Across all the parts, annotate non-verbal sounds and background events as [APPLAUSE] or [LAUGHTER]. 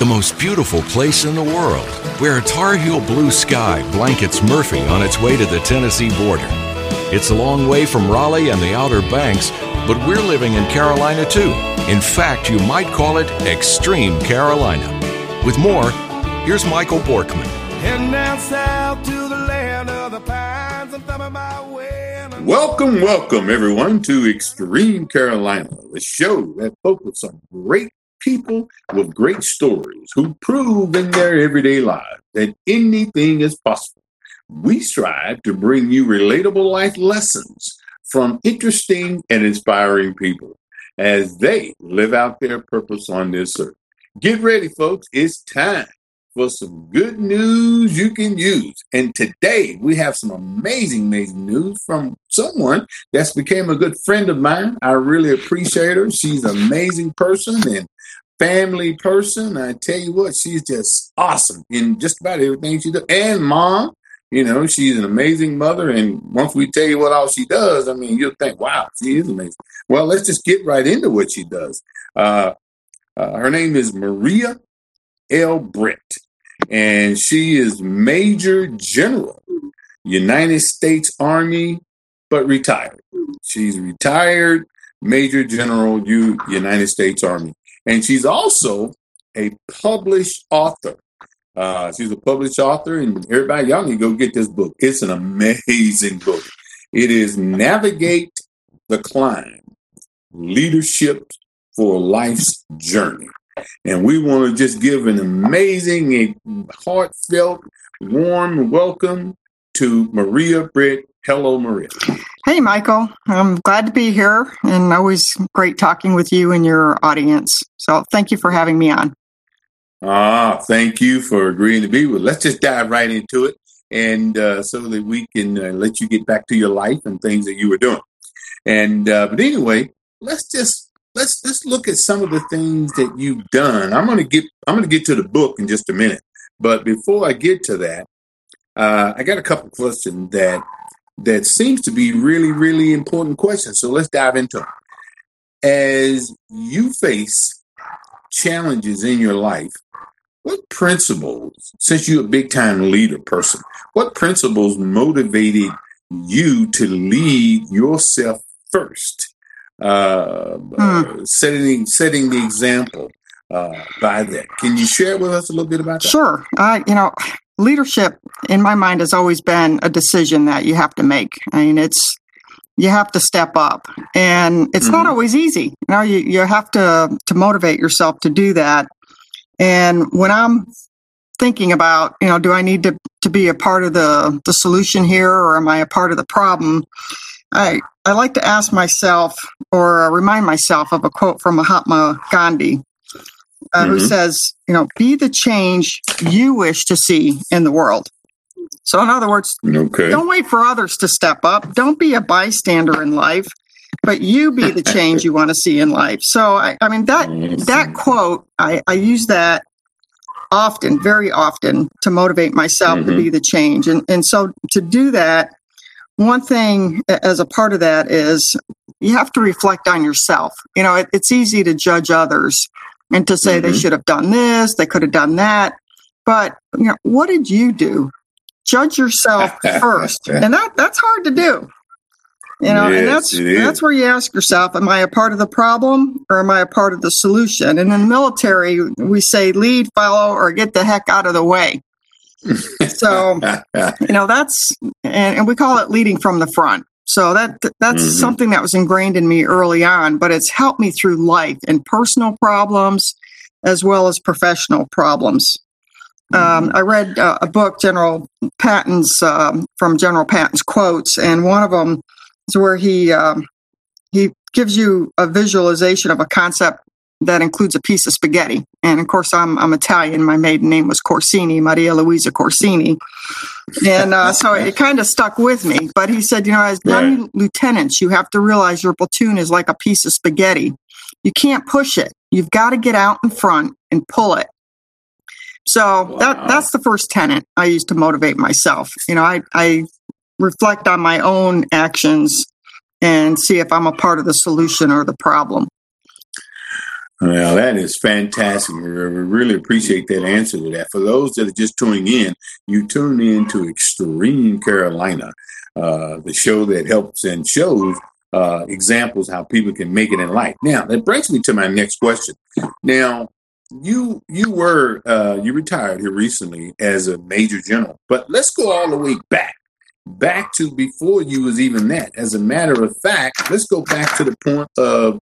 the most beautiful place in the world, where a Tar Heel blue sky blankets Murphy on its way to the Tennessee border. It's a long way from Raleigh and the Outer Banks, but we're living in Carolina too. In fact, you might call it Extreme Carolina. With more, here's Michael Borkman. Heading down south to the land of the pines. I'm thumbing my way. Welcome, welcome everyone to Extreme Carolina, the show that focuses on great people with great stories who prove in their everyday lives that anything is possible. We strive to bring you relatable life lessons from interesting and inspiring people as they live out their purpose on this earth. Get ready, folks. It's time for some good news you can use. And today we have some amazing, amazing news from someone that's became a good friend of mine. I really appreciate her. She's an amazing person and family person. I tell you what, she's just awesome in just about everything she does. And mom, you know, she's an amazing mother. And once we tell you what all she does, I mean, you'll think, wow, she is amazing. Well, let's just get right into what she does. Uh, uh, her name is Maria L. Britt, and she is Major General, United States Army, but retired. She's retired Major General, U, United States Army, and she's also a published author. Uh, she's a published author, and everybody, y'all need to go get this book. It's an amazing book. It is Navigate the Climb Leadership for Life's Journey. And we want to just give an amazing and heartfelt, warm welcome to Maria Britt. Hello, Maria. Hey, Michael. I'm glad to be here and always great talking with you and your audience. So thank you for having me on. Ah, thank you for agreeing to be with. Let's just dive right into it, and uh, so that we can uh, let you get back to your life and things that you were doing. And uh, but anyway, let's just let's let's look at some of the things that you've done. I'm gonna get I'm gonna get to the book in just a minute, but before I get to that, uh, I got a couple questions that that seems to be really really important questions. So let's dive into them. As you face challenges in your life, what principles, since you're a big time leader person, what principles motivated you to lead yourself first? Uh, uh, setting setting the example uh, by that. Can you share with us a little bit about that? Sure. Uh, you know, leadership in my mind has always been a decision that you have to make. I mean, it's you have to step up, and it's not Mhm. always easy. You know, you, you have to to motivate yourself to do that. And when I'm thinking about, you know, do I need to to be a part of the the solution here, or am I a part of the problem? I I like to ask myself or remind myself of a quote from Mahatma Gandhi, uh, who Mhm. says, you know, be the change you wish to see in the world. So, in other words, Okay. don't wait for others to step up. Don't be a bystander in life, but you be the change you want to see in life. So, I, I mean that that quote, I, I use that often, very often, to motivate myself to Mhm. be the change. And and so to do that, one thing as a part of that is you have to reflect on yourself. You know, it, it's easy to judge others and to say they Mhm. should have done this, they could have done that. But you know, what did you do? Judge yourself [LAUGHS] first. And that that's hard to do. You know, and that's that's where you ask yourself, am I a part of the problem or am I a part of the solution? And in the military, we say lead, follow, or get the heck out of the way. So [LAUGHS] you know that's and, and we call it leading from the front. So that that's Mhm. something that was ingrained in me early on but it's helped me through life and personal problems as well as professional problems. Um, i read uh, a book general patton's um, from general patton's quotes and one of them is where he um, he gives you a visualization of a concept that includes a piece of spaghetti. And of course, I'm, I'm Italian. My maiden name was Corsini, Maria Luisa Corsini. And uh, so it kind of stuck with me. But he said, you know, as young lieutenants, you have to realize your platoon is like a piece of spaghetti. You can't push it. You've got to get out in front and pull it. So that that's the first tenet I use to motivate myself. You know, I, I reflect on my own actions and see if I'm a part of the solution or the problem. Well, that is fantastic. We really appreciate that answer to that. For those that are just tuning in, you tune in to Extreme Carolina, uh, the show that helps and shows uh, examples how people can make it in life. Now, that brings me to my next question. Now, you you were uh, you retired here recently as a major general, but let's go all the way back back to before you was even that. As a matter of fact, let's go back to the point of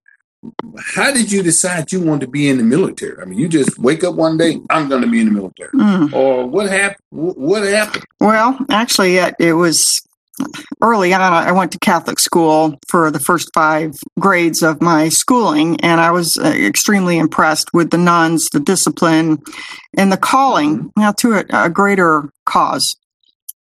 how did you decide you wanted to be in the military? I mean, you just wake up one day, I'm going to be in the military, mm. or what happened? What happened? Well, actually, it, it was early on. I went to Catholic school for the first five grades of my schooling, and I was uh, extremely impressed with the nuns, the discipline, and the calling mm-hmm. now to a, a greater cause,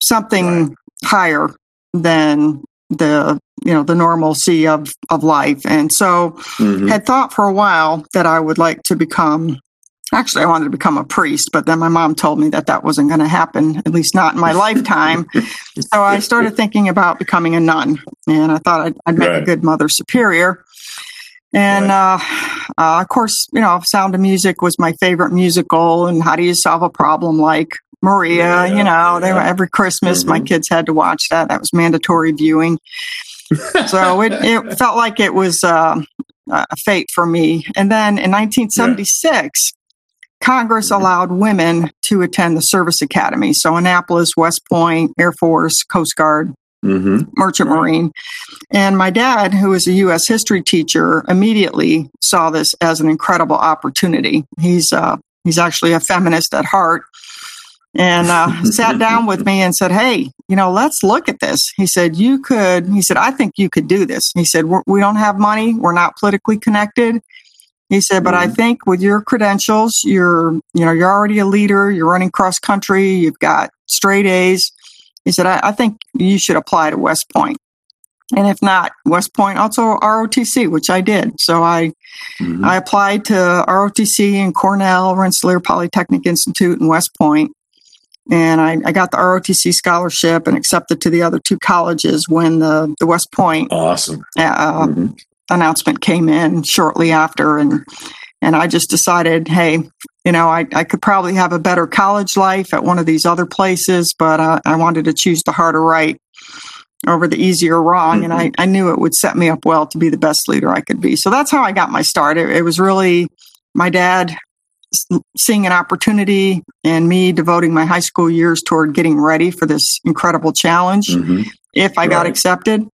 something right. higher than the you know the normalcy of of life and so mm-hmm. had thought for a while that i would like to become actually i wanted to become a priest but then my mom told me that that wasn't going to happen at least not in my [LAUGHS] lifetime so i started thinking about becoming a nun and i thought i'd, I'd make right. a good mother superior and right. uh, uh, of course you know sound of music was my favorite musical and how do you solve a problem like Maria, yeah, you know, they were every Christmas. Mm-hmm. My kids had to watch that. That was mandatory viewing. So it, it [LAUGHS] felt like it was uh, a fate for me. And then in 1976, yeah. Congress mm-hmm. allowed women to attend the service academy. So Annapolis, West Point, Air Force, Coast Guard, mm-hmm. Merchant Marine. And my dad, who was a U.S. history teacher, immediately saw this as an incredible opportunity. He's uh, he's actually a feminist at heart and uh, sat down with me and said, Hey, you know, let's look at this. He said, You could, he said, I think you could do this. He said, We don't have money. We're not politically connected. He said, but mm-hmm. I think with your credentials, you're, you know, you're already a leader. You're running cross country. You've got straight A's. He said, I, I think you should apply to West Point. And if not, West Point, also ROTC, which I did. So I, mm-hmm. I applied to ROTC and Cornell, Rensselaer Polytechnic Institute and West Point and I, I, got the ROTC scholarship and accepted to the other two colleges when the, the West Point awesome uh, mm-hmm. announcement came in shortly after, and and I just decided, hey, you know, I, I could probably have a better college life at one of these other places, but uh, I wanted to choose the harder right over the easier wrong, mm-hmm. and I, I knew it would set me up well to be the best leader I could be. So that's how I got my start. It, it was really my dad seeing an opportunity and me devoting my high school years toward getting ready for this incredible challenge mm-hmm. if I right. got accepted.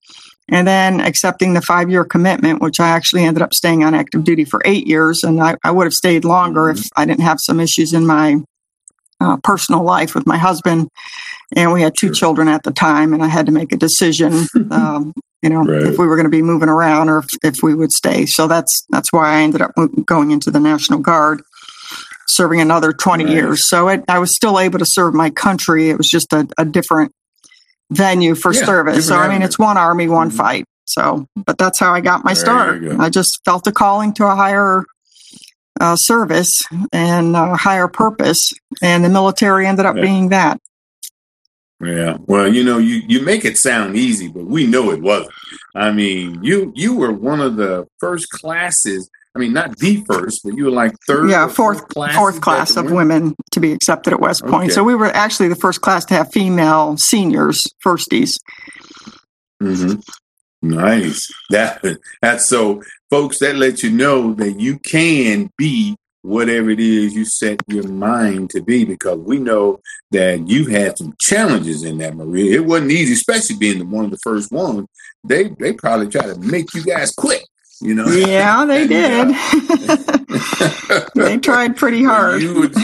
And then accepting the five year commitment, which I actually ended up staying on active duty for eight years. And I, I would have stayed longer mm-hmm. if I didn't have some issues in my uh, personal life with my husband. And we had two sure. children at the time, and I had to make a decision. [LAUGHS] um, you know, right. if we were going to be moving around or if, if we would stay. So that's that's why I ended up going into the National Guard serving another 20 nice. years. So it, I was still able to serve my country. It was just a, a different venue for yeah, service. So, I mean, it's one army, one mm-hmm. fight. So, but that's how I got my there start. I just felt a calling to a higher uh, service and a higher purpose. And the military ended up yeah. being that. Yeah. Well, you know, you, you make it sound easy, but we know it wasn't. I mean, you you were one of the first classes I mean, not the first, but you were like third. Yeah, fourth class, fourth class of women to be accepted at West Point. Okay. So we were actually the first class to have female seniors, firsties. Mm-hmm. Nice. That that's so, folks. That lets you know that you can be whatever it is you set your mind to be, because we know that you've had some challenges in that, Maria. It wasn't easy, especially being the one of the first ones. They they probably try to make you guys quit you know. Yeah, they [LAUGHS] did. [LAUGHS] they tried pretty [LAUGHS] hard. Would,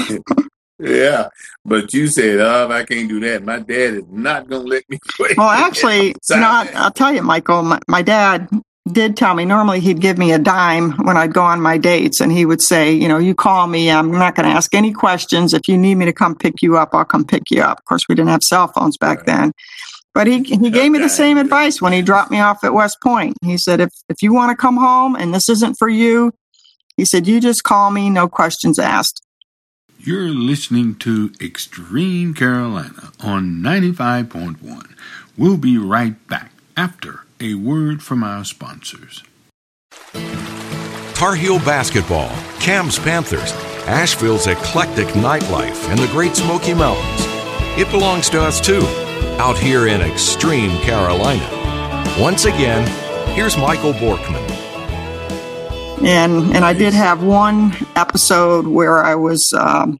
yeah, but you said, "Oh, I can't do that. My dad is not going to let me quit." Well, actually, you know, I, will tell you, Michael. My, my dad did tell me normally he'd give me a dime when I'd go on my dates, and he would say, "You know, you call me. I'm not going to ask any questions. If you need me to come pick you up, I'll come pick you up." Of course, we didn't have cell phones back right. then. But he he gave me the same advice when he dropped me off at West Point. He said, if if you want to come home and this isn't for you, he said, you just call me, no questions asked. You're listening to Extreme Carolina on 95.1. We'll be right back after a word from our sponsors. Tar Heel basketball, Cam's Panthers, Asheville's eclectic nightlife, and the Great Smoky Mountains. It belongs to us too, out here in extreme Carolina. Once again, here's Michael Borkman. And and I did have one episode where I was um,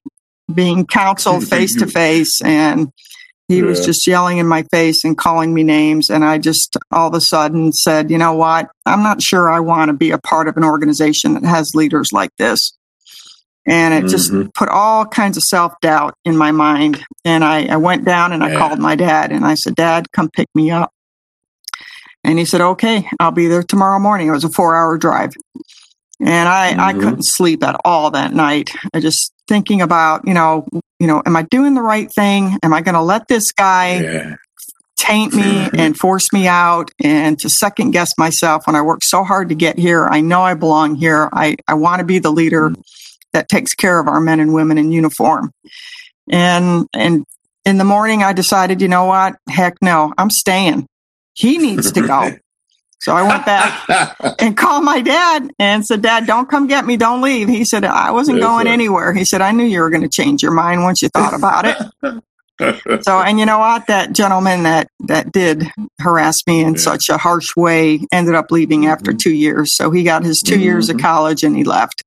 being counseled face to face, and he was just yelling in my face and calling me names. And I just all of a sudden said, you know what? I'm not sure I want to be a part of an organization that has leaders like this. And it just Mhm. put all kinds of self doubt in my mind. And I, I went down and I Yeah. called my dad and I said, Dad, come pick me up. And he said, Okay, I'll be there tomorrow morning. It was a four hour drive. And I, I Mhm. couldn't sleep at all that night. I just thinking about, you know, you know, am I doing the right thing? Am I going to let this guy Yeah. taint me Mhm. and force me out and to second guess myself when I worked so hard to get here? I know I belong here. I, I want to be the leader that takes care of our men and women in uniform. And, and in the morning, I decided, you know what? Heck no, I'm staying. He needs to go. [LAUGHS] So I went back and called my dad and said, Dad, don't come get me. Don't leave. He said, I wasn't going anywhere. He said, I knew you were going to change your mind once you thought about it. [LAUGHS] so, and you know what? That gentleman that, that did harass me in Yeah. such a harsh way ended up leaving after Mhm. two years. So he got his 2 years of Mhm. college and he left.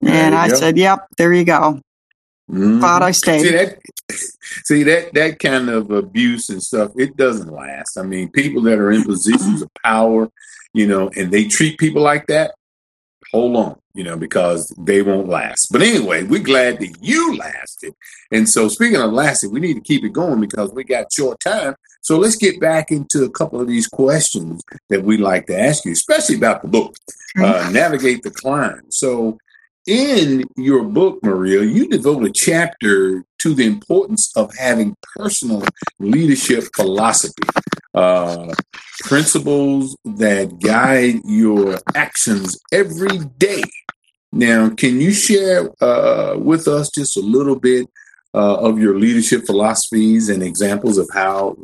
There and I go. said, Yep, there you go. Mhm. Glad I See stayed. that? See that that kind of abuse and stuff. It doesn't last. I mean, people that are in positions of power, you know, and they treat people like that. Hold on, you know, because they won't last. But anyway, we're glad that you lasted. And so, speaking of lasting, we need to keep it going because we got short time. So let's get back into a couple of these questions that we like to ask you, especially about the book, uh, Navigate the Climb. So, in your book, Maria, you devote a chapter to the importance of having personal leadership philosophy, uh, principles that guide your actions every day. Now, can you share uh, with us just a little bit uh, of your leadership philosophies and examples of how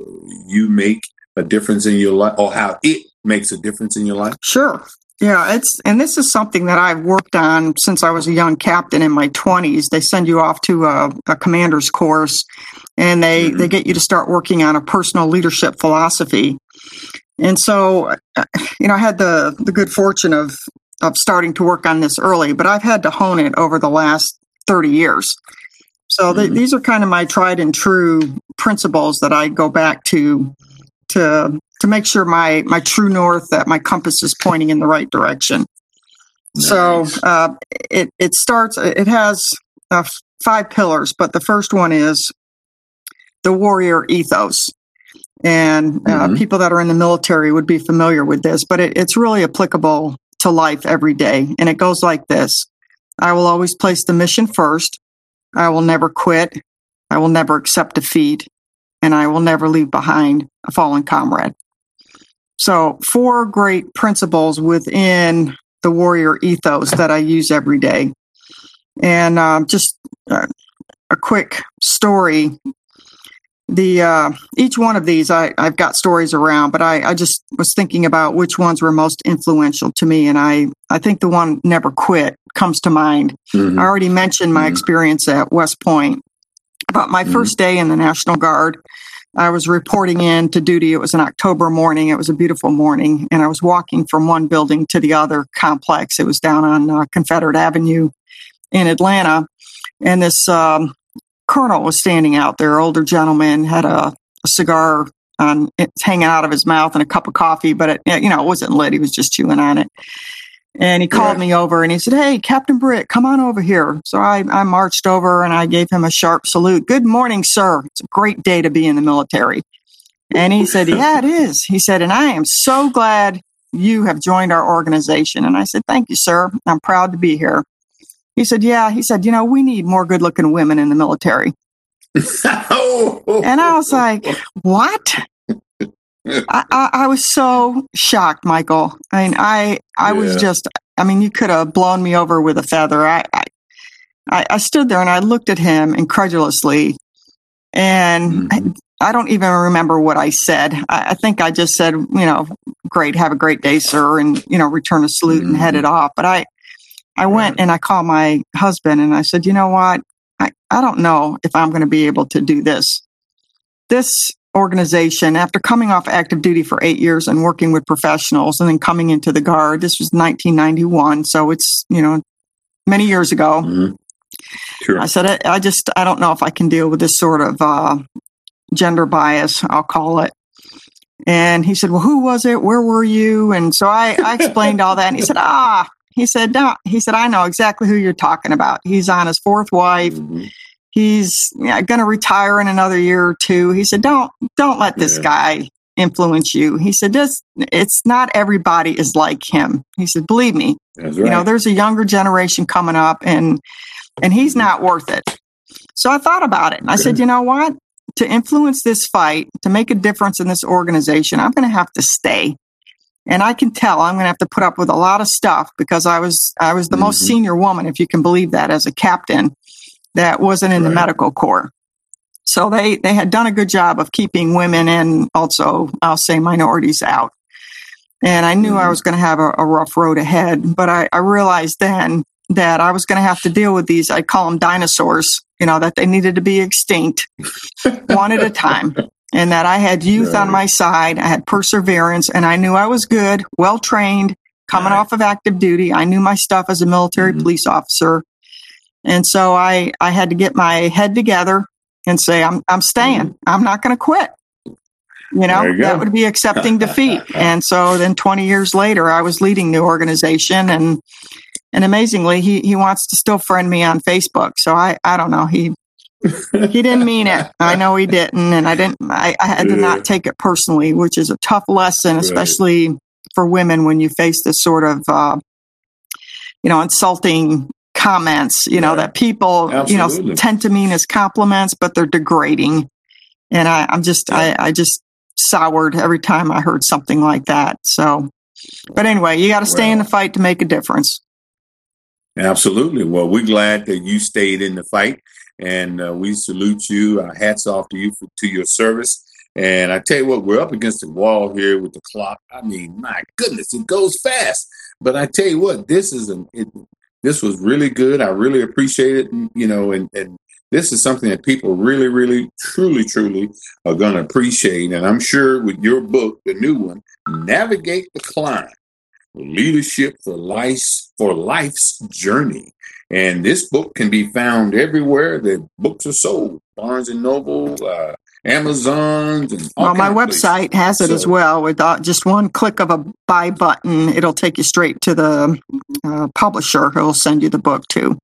you make a difference in your life or how it makes a difference in your life? Sure. Yeah, it's and this is something that I've worked on since I was a young captain in my 20s. They send you off to a, a commander's course and they Mhm. they get you to start working on a personal leadership philosophy. And so uh, you know, I had the the good fortune of of starting to work on this early, but I've had to hone it over the last 30 years. So th- Mhm. these are kind of my tried and true principles that I go back to to to make sure my my true north that my compass is pointing in the right direction. So uh, it it starts. It has uh, five pillars, but the first one is the warrior ethos. And uh, Mhm. people that are in the military would be familiar with this, but it, it's really applicable to life every day. And it goes like this: I will always place the mission first. I will never quit. I will never accept defeat, and I will never leave behind a fallen comrade. So, four great principles within the warrior ethos that I use every day. And um, just uh, a quick story. The uh, each one of these, I, I've got stories around, but I, I just was thinking about which ones were most influential to me, and I I think the one "never quit" comes to mind. Mhm. I already mentioned my Mhm. experience at West Point. About my Mhm. first day in the National Guard, I was reporting in to duty. It was an October morning. It was a beautiful morning, and I was walking from one building to the other complex. It was down on uh, Confederate Avenue in Atlanta, and this um, colonel was standing out there. Older gentleman had a, a cigar on hanging out of his mouth and a cup of coffee, but it you know it wasn't lit. He was just chewing on it. And he called Yeah. me over and he said, Hey, Captain Britt, come on over here. So I, I marched over and I gave him a sharp salute. Good morning, sir. It's a great day to be in the military. And he said, [LAUGHS] Yeah, it is. He said, And I am so glad you have joined our organization. And I said, Thank you, sir. I'm proud to be here. He said, Yeah. He said, You know, we need more good looking women in the military. [LAUGHS] And I was like, oh. What? I, I, I was so shocked, Michael. I mean, I I was just. I mean, you could have blown me over with a feather. I, I I stood there and I looked at him incredulously, and Mhm. I, I don't even remember what I said. I, I think I just said, you know, great, have a great day, sir, and you know, return a salute and Mhm. headed off. But I I went and I called my husband and I said, you know what? I, I don't know if I'm going to be able to do this. This organization, after coming off active duty for eight years and working with professionals and then coming into the Guard, this was 1991. So it's, you know, many years ago. Mhm. Sure. I said, I, I just, I don't know if I can deal with this sort of uh, gender bias, I'll call it. And he said, Well, who was it? Where were you? And so I, I explained all that. And he said, Ah, he said, no. He said, I know exactly who you're talking about. He's on his fourth wife. Mhm. He's going to retire in another year or two. He said, Don't, don't let this Yeah. guy influence you. He said, this, it's not everybody is like him. He said, believe me, That's you know, there's a younger generation coming up and, and he's not worth it. So I thought about it and I said, you know what? To influence this fight, to make a difference in this organization, I'm going to have to stay. And I can tell I'm going to have to put up with a lot of stuff because I was, I was the most Mhm. senior woman, if you can believe that, as a captain that wasn't in the medical corps. So they, they had done a good job of keeping women and also, I'll say minorities out. And I knew I Mhm. was going to have a, a rough road ahead, but I, I realized then that I was going to have to deal with these, I call them dinosaurs, you know, that they needed to be extinct [LAUGHS] one at a time. And that I had youth on my side, I had perseverance, and I knew I was good, well trained, coming Right. off of active duty. I knew my stuff as a military Mhm. police officer. And so I, I had to get my head together and say, I'm, I'm staying. I'm not going to quit. You know, Mm-hmm. You that would be accepting defeat. [LAUGHS] and so then 20 years later, I was leading the organization and, and amazingly, he, he wants to still friend me on Facebook. So I, I don't know. He, he didn't mean it. I know he didn't. And I didn't, I, I had to not take it personally, which is a tough lesson, Right. especially for women when you face this sort of, uh, you know, insulting comments, you know, Right. that people, you know, tend to mean as compliments, but they're degrading. And I, I'm just, I, I just soured every time I heard something like that. So, but anyway, you got to stay in the fight to make a difference. Absolutely. Well, we're glad that you stayed in the fight, and uh, we salute you. Our hats off to you for to your service. And I tell you what, we're up against the wall here with the clock. I mean, my goodness, it goes fast. But I tell you what, this is an it, this was really good. I really appreciate it. You know, and and this is something that people really, really, truly, truly are going to appreciate. And I'm sure with your book, the new one, navigate the climb leadership for life's for life's journey and this book can be found everywhere that books are sold barnes and noble uh, amazons and all Well, my of places. website has it as well. With uh, just one click of a buy button, it'll take you straight to the uh, publisher who will send you the book too.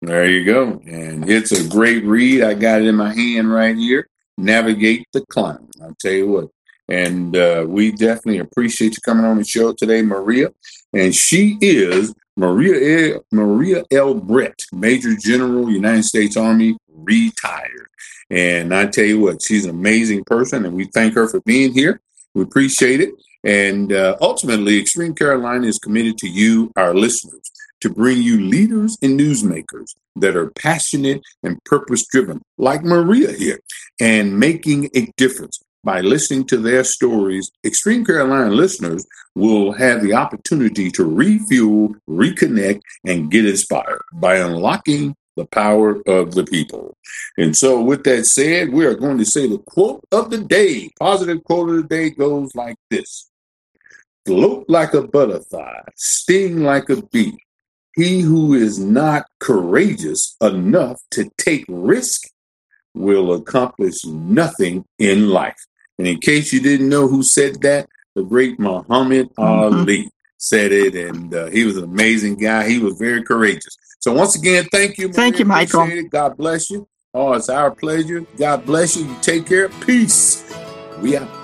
there you go and it's a great read i got it in my hand right here navigate the climb i'll tell you what and uh, we definitely appreciate you coming on the show today maria and she is Maria L. Maria L. Brett, Major General, United States Army, retired. And I tell you what, she's an amazing person, and we thank her for being here. We appreciate it. And uh, ultimately, Extreme Carolina is committed to you, our listeners, to bring you leaders and newsmakers that are passionate and purpose driven, like Maria here, and making a difference. By listening to their stories, Extreme Carolina listeners will have the opportunity to refuel, reconnect, and get inspired by unlocking the power of the people. And so, with that said, we are going to say the quote of the day. Positive quote of the day goes like this Float like a butterfly, sting like a bee. He who is not courageous enough to take risk will accomplish nothing in life. And in case you didn't know who said that, the great Muhammad Ali said it, and uh, he was an amazing guy. He was very courageous. So once again, thank you. Thank you, Michael. Appreciate it. God bless you. Oh, it's our pleasure. God bless you. You take care. Peace. We out.